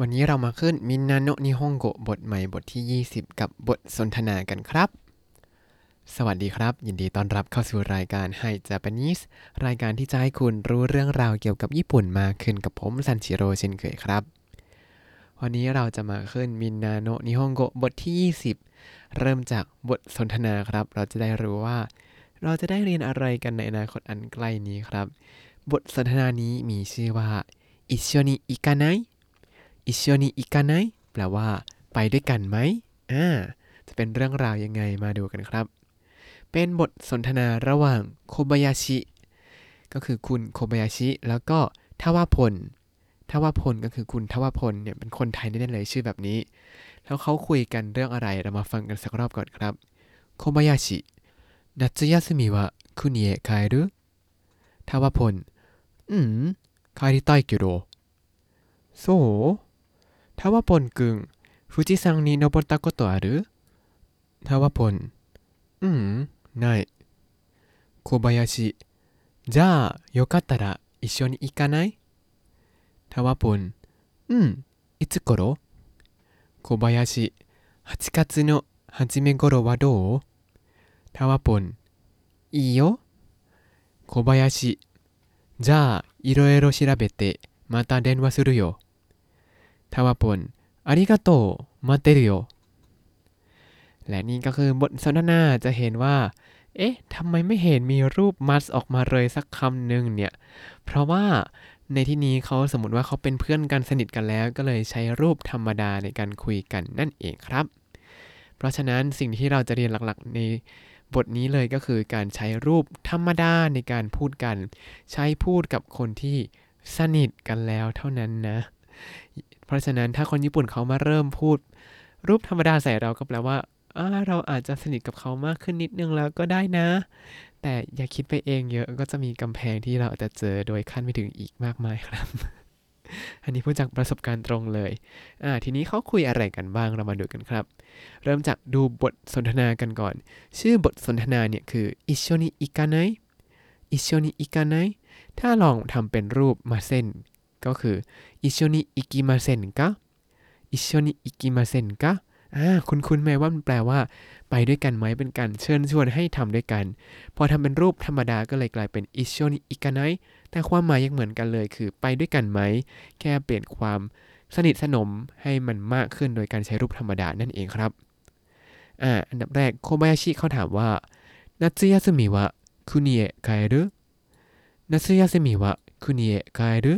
วันนี้เรามาขึ้นมินนาโนนิฮงโกบทใหม่บทที่ 20 กับบทสนทนากันครับ สวัสดีครับ ยินดีต้อนรับเข้าสู่รายการไฮ Japanese รายการที่จะให้คุณรู้เรื่องราวเกี่ยวกับญี่ปุ่นมากขึ้นกับผมซันชิโร่เช่นเคยครับ วันนี้เราจะมาขึ้นมินนาโนนิฮงโกบทที่ 20 เริ่มจากบทสนทนาครับ เราจะได้รู้ว่า เราจะได้เรียนอะไรกันในอนาคตอันใกล้นี้ครับ บทสนทนานี้มีชื่อว่า一緒に行かない 一緒に行かないแปลว่า ไปด้วยกันไหมอ่าจะเป็นเรื่องราวยังไงมาดูกันครับ เป็นบทสนทนาระหว่างโคบายาชิ ก็คือคุณโคบายาชิ แล้วก็ทวพลทวพลก็คือคุณทวพลเนี่ยเป็นคนไทยแน่เลยชื่อแบบนี้ แล้วเขาคุยกันเรื่องอะไรเรามาฟังกันสักรอบก่อนครับโคบายาชินัตยาสมิวะคุเนะคายรุทวพลอืมคายริไตกิโรโซ タワポンくん、富士山に登ったことあるタワポン、うん、ない。小林、じゃあ、よかったら一緒に行かないタワポン、うん、いつ頃小林、8月の初め頃はどうタワポン、いいよ。小林、じゃあ、いろいろ調べて、また電話するよ。 ถ้าว่าปนอาริกาโตมาเตริโอและนี่ก็คือบทสนทนาจะเห็นว่า เอ๊ะทำไมไม่เห็นมีรูปมัสออกมาเลยสักคำหนึ่งเนี่ย เพราะว่าในที่นี้เขาสมมติว่าเขาเป็นเพื่อนกันสนิทกันแล้ว ก็เลยใช้รูปธรรมดาในการคุยกันนั่นเองครับ เพราะฉะนั้นสิ่งที่เราจะเรียนหลักๆ ในบทนี้เลยก็คือการใช้รูปธรรมดาในการพูดกัน ใช้พูดกับคนที่สนิทกันแล้วเท่านั้นนะ เพราะฉะนั้นถ้าคนญี่ปุ่นเขามาเริ่มพูด รูปธรรมดาใส่เราก็แปลว่าอ่าเราอาจจะสนิทกับเขามากขึ้นนิดนึงแล้วก็ได้นะ แต่อย่าคิดไปเองเยอะก็จะมีกำแพงที่เราอาจจะเจอโดยขั้นไม่ถึงอีกมากมายครับ อันนี้พูดจากประสบการณ์ตรงเลย อ่า ทีนี้เขาคุยอะไรกันบ้างเรามาดูกันครับ เริ่มจากดูบทสนทนากันก่อน ชื่อบทสนทนาเนี่ยคือ一緒に行かない 一緒に行かないถ้าลองทำเป็นรูป ません ก็คือ一緒に行きませんか 一緒に行きませんかอ่าคุ้นคุ้นไหมว่ามันแปลว่า ไปด้วยกันไหมเป็นการเชิญชวนให้ทำด้วยกัน พอทำเป็นรูปธรรมดาก็เลยกลายเป็น一緒に行かないแต่ความหมายยังเหมือนกันเลยคือไปด้วยกันไหม แค่เปลี่ยนความสนิทสนมให้มันมากขึ้นโดยการใช้รูปธรรมดานั่นเองครับอ่าอันดับแรกโคบายาชิเขาถามว่า夏休みは国へ帰る 夏休みは国へ帰る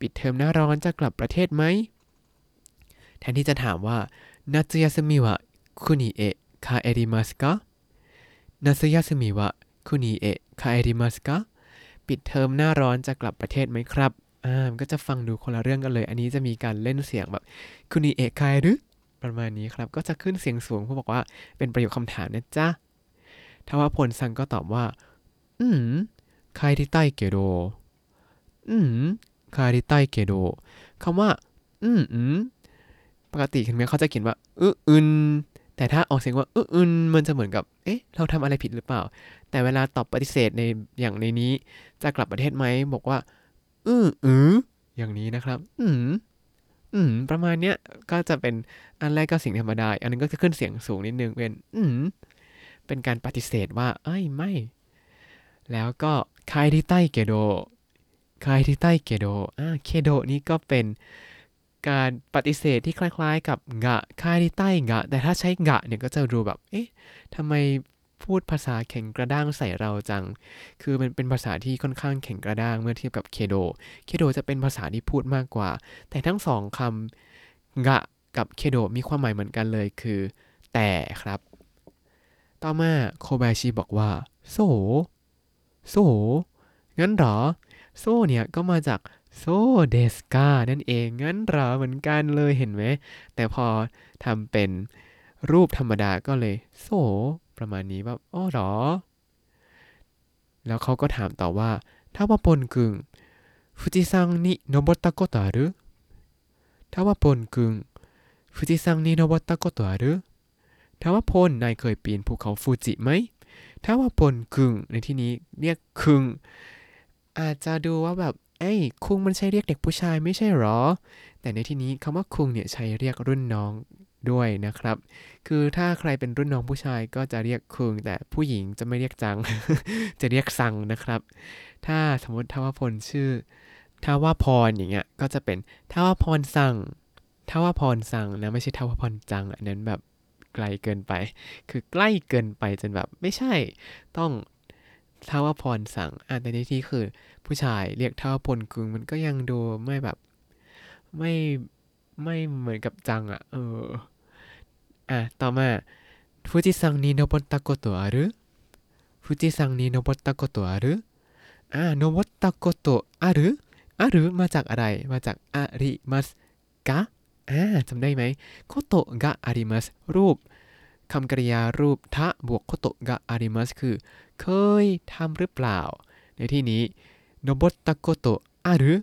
ปิดเทอมหน้าร้อนจะกลับประเทศไหม แทนที่จะถามว่า夏休みは国へ帰りますかนัตสึยาสมิวะคุนิเอะคาเอริมัสกะปิดเทอมหน้าร้อนจะกลับประเทศไหมครับอ่ามันก็จะฟังดูคนละเรื่องกันเลย อันนี้จะมีการเล่นเสียงแบบคุนิเอะคายรุประมาณนี้ครับ ก็จะขึ้นเสียงสูงเพื่อบอกว่าเป็นประโยคคำถามนะจ๊ะทว่าพลซังก็ตอบว่า อืมคายที่ใต้เกโด อืม คายที่ใต้เกโดคำว่า อืมอืมปกติเห็นไหมเขาจะเขียนว่าอืออึนแต่ถ้าออกเสียงว่าอืออึนมันจะเหมือนกับ เอ๊ะ เราทำอะไรผิดหรือเปล่า แต่เวลาตอบปฏิเสธในอย่างในนี้ จะกลับประเทศไหมบอกว่า อืออืออย่างนี้นะครับ อืมอืมประมาณเนี้ยก็จะเป็นอันแรกก็เสียงธรรมดา อันนึงก็จะขึ้นเสียงสูงนิดนึงเป็นอืมเป็นการปฏิเสธว่า เอ้ยไม่ แล้วก็คายที่ใต้เกโด คายที่ใต้เกโดอ่าเคโดนี่ก็เป็นการปฏิเสธที่คล้ายๆ กับงะคายที่ใต้งะ แต่ถ้าใช้งะเนี่ยก็จะดูแบบ เอ๊ะทำไมพูดภาษาแข็งกระด้างใส่เราจัง คือมันเป็นภาษาที่ค่อนข้างแข็งกระด้างเมื่อเทียบกับเคโด เคโดจะเป็นภาษาที่พูดมากกว่า แต่ทั้งสองคำงะกับเคโดมีความหมายเหมือนกันเลยคือ แต่ครับ ต่อมาโคบายชิบอกว่า โซ โซ งั้นเหรอ โซเนี่ยก็มาจากโซเดสกานั่นเอง งั้นเหรอเหมือนกันเลยเห็นไหม แต่พอทำเป็นรูปธรรมดาก็เลยโซประมาณนี้ว่าอ๋อเหรอ แล้วเขาก็ถามต่อว่าทาว่าปนกึงฟูจิซังนิโนบตะโกโตะรุทาว่าปนกึงฟูจิซังนิโนบตะโกโตะรุทาว่าพลนายเคยปีนภูเขาฟูจิไหมทาว่าพลกึงในที่นี้เรียกคึง อาจจะดูว่าแบบเอ้ยคุงมันใช่เรียกเด็กผู้ชายไม่ใช่หรอ แต่ในที่นี้คำว่าคุงเนี่ยใช้เรียกรุ่นน้องด้วยนะครับ คือถ้าใครเป็นรุ่นน้องผู้ชายก็จะเรียกคุงแต่ผู้หญิงจะไม่เรียกจัง จะเรียกซังนะครับ ถ้าสมมติทวพลชื่อทวพรอย่างเงี้ยก็จะเป็นทวพรสั่งทวพรสั่งนะไม่ใช่ทวพรจัง อันนั้นแบบไกลเกินไป คือใกล้เกินไปจนแบบไม่ใช่ ต้อง ทวพรสั่งอ่าแต่ในที่คือ ผู้ชายเรียกทวพลคุงมันก็ยังดูไม่แบบ ไม่ไม่เหมือนกับจังอะ่ะ เออ อะ ต่อมาฟูจิซังนีโนบตะโกโตอารุฟูจิซังนีโนบตะโกโตอารุอ่าโนบตะโกโตอารุอารุมาจากอะไร มาจากอาริมัสกะอ่าจำได้ไหมโคโตะกะอาริมัสรูป คำกริยารูปทะบวกโคโตะกะอาริมัสคือ เคยทำหรือเปล่า ในที่นี้โนบตะโกโตะอารุ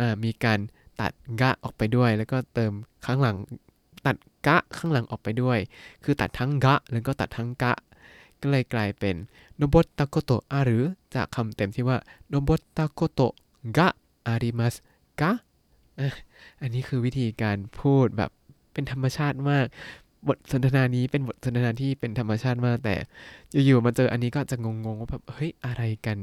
อ่ามีการตัดกะออกไปด้วย แล้วก็เติมข้างหลังตัดกะข้างหลังออกไปด้วย คือตัดทั้งกะแล้วก็ตัดทั้งกะ ก็เลยกลายเป็นโนบตะโกโตะอารุจากคำเต็มที่ว่าโนบตะโกโตะกะอาริมัสกะอันนี้คือวิธีการพูดแบบเป็นธรรมชาติมาก บทสนทนานี้เป็นบทสนทนาที่เป็นธรรมชาติมากแต่อยู่ๆมาเจออันนี้ก็จะงงๆว่าแบบเฮ้ยอะไรกัน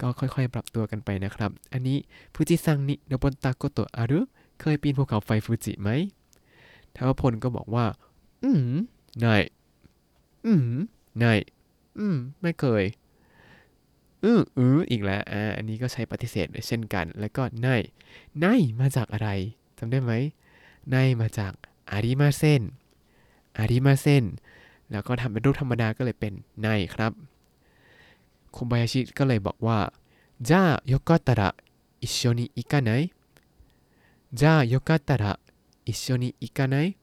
ก็ค่อยๆ ปรับตัวกันไปนะครับ อันนี้ฟูจิซังนิโนบนตะโกโตอารุเคยปีนภูเขาไฟฟูจิไหมทวพลก็บอกว่า อืมนายอืมนายอืมไม่เคยอืออืออีกแล้วอ่าอันนี้ก็ใช้ปฏิเสธเช่นกัน แล้วก็นายนายมาจากอะไรจำได้ไหมนายมาจากอาริมาเซน อาริมาเซนแล้วก็ทำเป็นรูปธรรมดาก็เลยเป็นนายครับ คุบายาชิก็เลยบอกว่าじゃあよかったら一緒に行かないじゃあよかったら一緒に行かない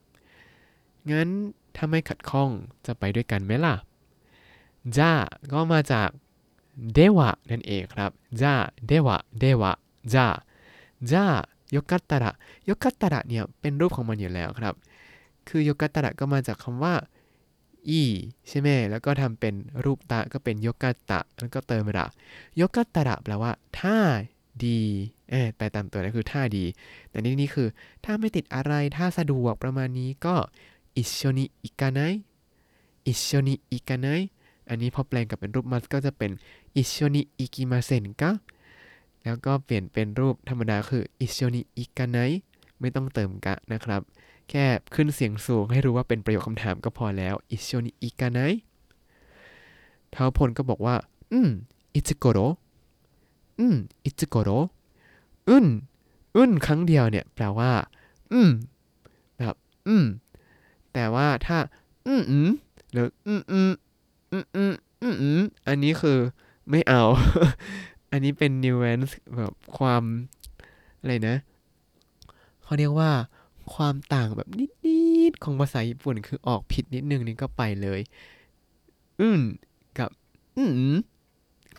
งั้นถ้าไม่ขัดข้องจะไปด้วยกันไหมล่ะจ้าก็มาจากเดวะนั่นเองครับจ้าเดวะเดวะจ้าจ้าโยกัตตระโยกัตตระเนี่ยเป็นรูปของมันอยู่แล้วครับ คือโยกัตตระก็มาจากคำว่าอีใช่ไหมแล้วก็ทำเป็นรูปตะก็เป็นโยกัตตะแล้วก็เติมระโยกัตตระแปลว่าถ้าดีเออไปตามตัวนั่นคือท่าดี แต่นี่นี่คือถ้าไม่ติดอะไรถ้าสะดวกประมาณนี้ก็一緒に行かない 一緒に行かないอันนี้พอแปลงกลับเป็นรูป ますก็จะเป็น一緒に行きませんかแล้วก็เปลี่ยนเป็นรูปธรรมดาคือ一緒に行かないไม่ต้องเติม かนะครับ แค่ขึ้นเสียงสูงให้รู้ว่าเป็นประโยคคำถามก็พอแล้ว一緒に行かないท้าวพลก็บอกว่า อืมอิจิโกโรอืมอิจิโกโรอึนอึนครั้งเดียวเนี่ย แปลว่า อืมแบบอืมแต่ว่าถ้า อืมอืมหรืออืมอืมอืมอืมอืมอืมอันนี้คือไม่เอา อันนี้เป็น nuance แบบความ อะไรนะ เขาเรียกว่า ความต่างแบบนิดๆของภาษาญี่ปุ่นคือออกผิดนิดนึงนี่ก็ไปเลย อืมกับ อืม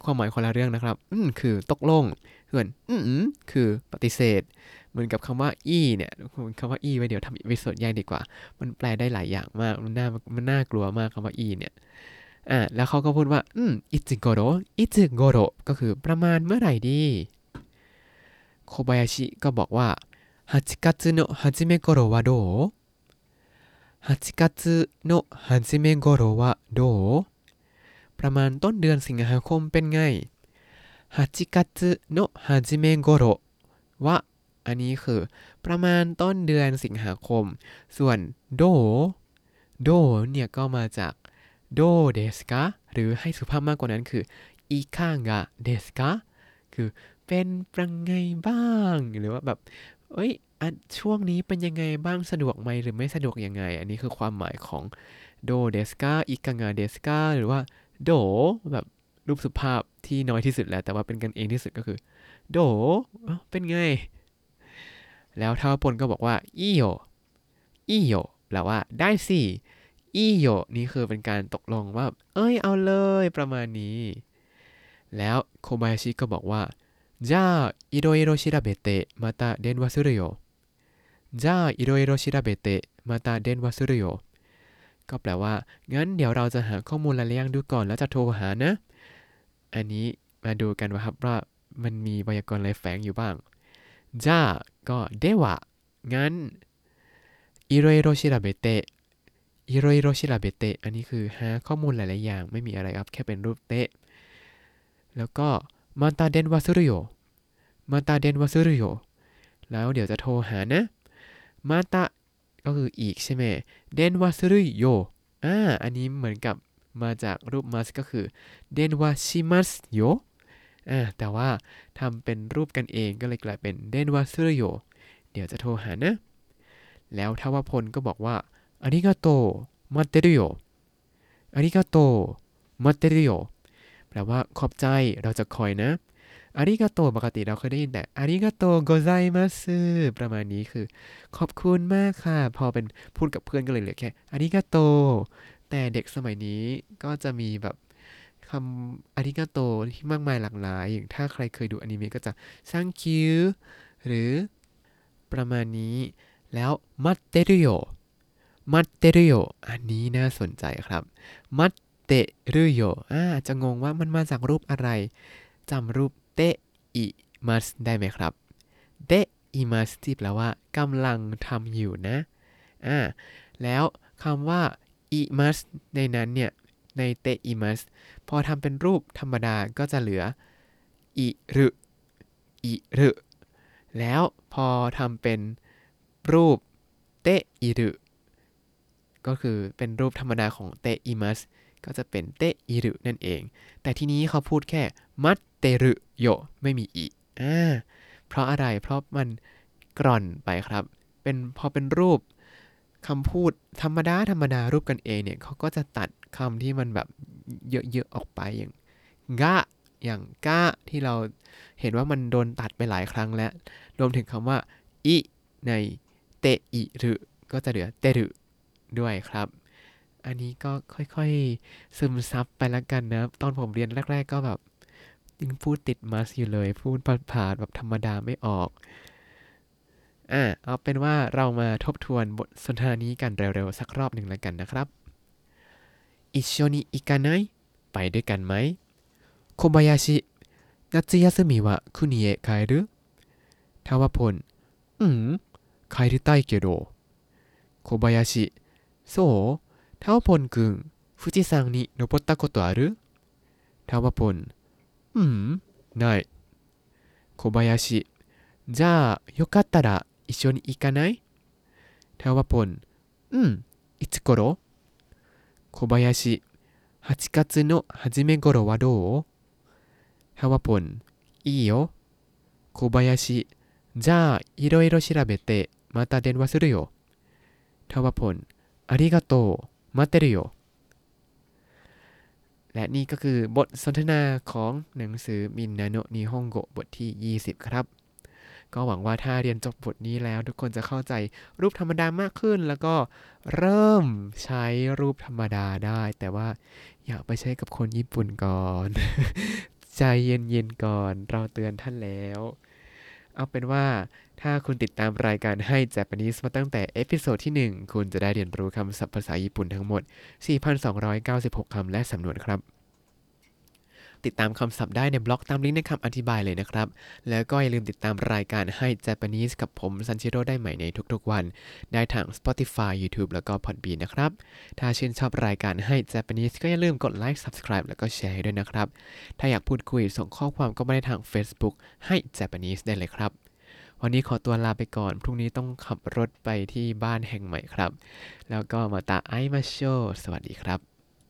ความหมายคนละเรื่องนะครับ อืมคือตกลงส่วนอืมคือปฏิเสธ เหมือนกับคำว่า いい เนี่ยคำว่า いい ไว้เดี๋ยวทำ episode แยกดีกว่า มันแปลได้หลายอย่างมาก มันน่ามันน่ากลัวมากคำว่า いい เนี่ยอ่าแล้วเขาก็พูดว่า うん、いつ頃 いつ頃ก็คือประมาณเมื่อไหร่ดี โคบายาชิก็บอกว่า 8月の初め頃はどう8月の初め頃はどうประมาณต้นเดือนสิงหาคมเป็นไง8月の初め頃はอันนี้คือ ประมาณต้นเดือนสิงหาคม ส่วนโด โดเนี่ยก็มาจากโดเดสกาหรือให้สุภาพมากกว่านั้นคืออีคังกะเดสกาคือเป็นประไงบ้าง หรือว่าแบบ เอ้ยอันช่วงนี้เป็นยังไงบ้างสะดวกไหมหรือไม่สะดวกยังไง อันนี้คือความหมายของโดเดสกาอีคังกะเดสกาหรือว่าโดแบบรูปสุภาพที่น้อยที่สุดแล้ว แต่ว่าเป็นกันเองที่สุดก็คือ โดเป็นไง แล้วท้าวปนก็บอกว่าอีโยอีโยแปลว่าได้สิอีโยนี่คือเป็นการตกลงว่า เอ้ยเอาเลยประมาณนี้ แล้วโคบายาชิก็บอกว่า じゃあいろいろ調べてまた電話するよじゃあいろいろ調べてまた電話するよก็แปลว่า งั้นเดี๋ยวเราจะหาข้อมูลหลายอย่างดูก่อนแล้วจะโทรหานะ อันนี้มาดูกันว่าครับว่ามันมีไวยากรณ์อะไรแฝงอยู่บ้างจ้าก็เดวะ งั้นอิโรอิโรชิราเบเตะอิโรอิโรชิราเบเตะอันนี้คือหาข้อมูลหลาย ๆ อย่างไม่มีอะไรครับ แค่เป็นรูปเตะ แล้วก็ มาตาเดนวาซุรุโยมาตาเดนวาซุรุโยแล้วเดี๋ยวจะโทรหานะมาตาก็คืออีกใช่ไหมเดนวาซุรุโยอ่าอันนี้เหมือนกับมาจากรูปมัสก็คือเดนวาชิมัสโยอ่าแต่ว่าทำเป็นรูปกันเองก็เลยกลายเป็นเดนวาซุรุโยเดี๋ยวจะโทรหานะ แล้วทวพลก็บอกว่าอาริกาโตมาเตรุโยありがとう、待ってるよ แปลว่าขอบใจเราจะคอยนะありがとう ปกติเราเคยได้ยินแต่ありがとうございますประมาณนี้คือ ขอบคุณมากค่ะ พอเป็นพูดกับเพื่อนก็เลยเหลือแค่ありがとう แต่เด็กสมัยนี้ก็จะมีแบบคำ ありがとう ที่มากมายหลากหลาย อย่างถ้าใครเคยดูอนิเมะก็จะ thank you หรือประมาณนี้ แล้วมัตเตรุโยมัตเตรุโยอันนี้น่าสนใจครับ มัต เตรุโยอ่าจะงงว่ามันมาจากรูปอะไรจำรูปเตอิมัสได้ไหมครับเตอิมัสที่แปลว่ากำลังทำอยู่นะอ่าแล้วคำว่าอิมัสในนั้นเนี่ย ในเตอิมัสพอทำเป็นรูปธรรมดาก็จะเหลืออิรุอิรุแล้วพอทำเป็นรูปเตอิรุก็คือเป็นรูปธรรมดาของเตอิมัส ก็จะเป็นเตอิรุนั่นเอง แต่ทีนี้เขาพูดแค่มัตเตรุโยไม่มีอีอ่าเพราะอะไรเพราะมันกร่อนไปครับ เป็นพอเป็นรูปคำพูดธรรมดาธรรมดารูปกันเองเนี่ยเขาก็จะตัดคำที่มันแบบเยอะๆออกไปอย่างกะอย่างกะที่เราเห็นว่ามันโดนตัดไปหลายครั้งแล้ว รวมถึงคำว่าอิในเตอิรุก็จะเหลือเตรุด้วยครับ อันนี้ก็ค่อยๆ ซึมซับไปแล้วกันนะ ตอนผมเรียนแรก ๆ ก็แบบยังพูดติดมัสอยู่เลย พูดผ่านๆแบบธรรมดาไม่ออกอะเอาเป็นว่าเรามาทบทวนบทสนทนานี้กันเร็วๆ สักรอบหนึ่งแล้วกันนะครับอิชโชนิอิกานไปด้วยกันไหมโคบายาชินัตสึย帰สึมิวะคุนิเอะคายรึ タオポンくん富士山に登ったことあるタワポンうんない小林じゃあよかったら一緒に行かないタワポンうんいつ頃小林8月の初め頃はどうタワポンいいよ小林じゃあいろいろ調べてまた電話するよタワポンありがとう待ってるよและนี่ก็คือบทสนทนาของหนังสือมินนาโนนิฮงโกบทที่ 20 ครับ ก็หวังว่าถ้าเรียนจบบทนี้แล้ว ทุกคนจะเข้าใจรูปธรรมดามากขึ้น แล้วก็เริ่มใช้รูปธรรมดาได้ แต่ว่าอย่าไปใช้กับคนญี่ปุ่นก่อน ใจเย็นๆก่อน เราเตือนท่านแล้ว เอาเป็นว่าถ้าคุณติดตามรายการให้ Japanese มาตั้งแต่ episode ที่ 1 คุณจะได้เรียนรู้คำศัพท์ภาษาญี่ปุ่นทั้งหมด 4,296 คำและสำนวนครับ ติดตามคำศัพท์ได้ในบล็อกตามลิงก์ในคำอธิบายเลยนะครับ แล้วก็อย่าลืมติดตามรายการให้ Japanese กับผมซันชิโร่ได้ใหม่ในทุกๆวัน ได้ทาง Spotify YouTube แล้วก็ Podbean นะครับ ถ้าชื่นชอบรายการให้ Japanese ก็อย่าลืมกดไลค์ Subscribe แล้วก็แชร์ให้ด้วยนะครับ ถ้าอยากพูดคุยส่งข้อความก็มาได้ทาง Facebook ให้ Japanese ได้เลยครับ วันนี้ขอตัวลาไปก่อน พรุ่งนี้ต้องขับรถไปที่บ้านแห่งใหม่ครับ แล้วก็มาตาไอมาโชสวัสดีครับ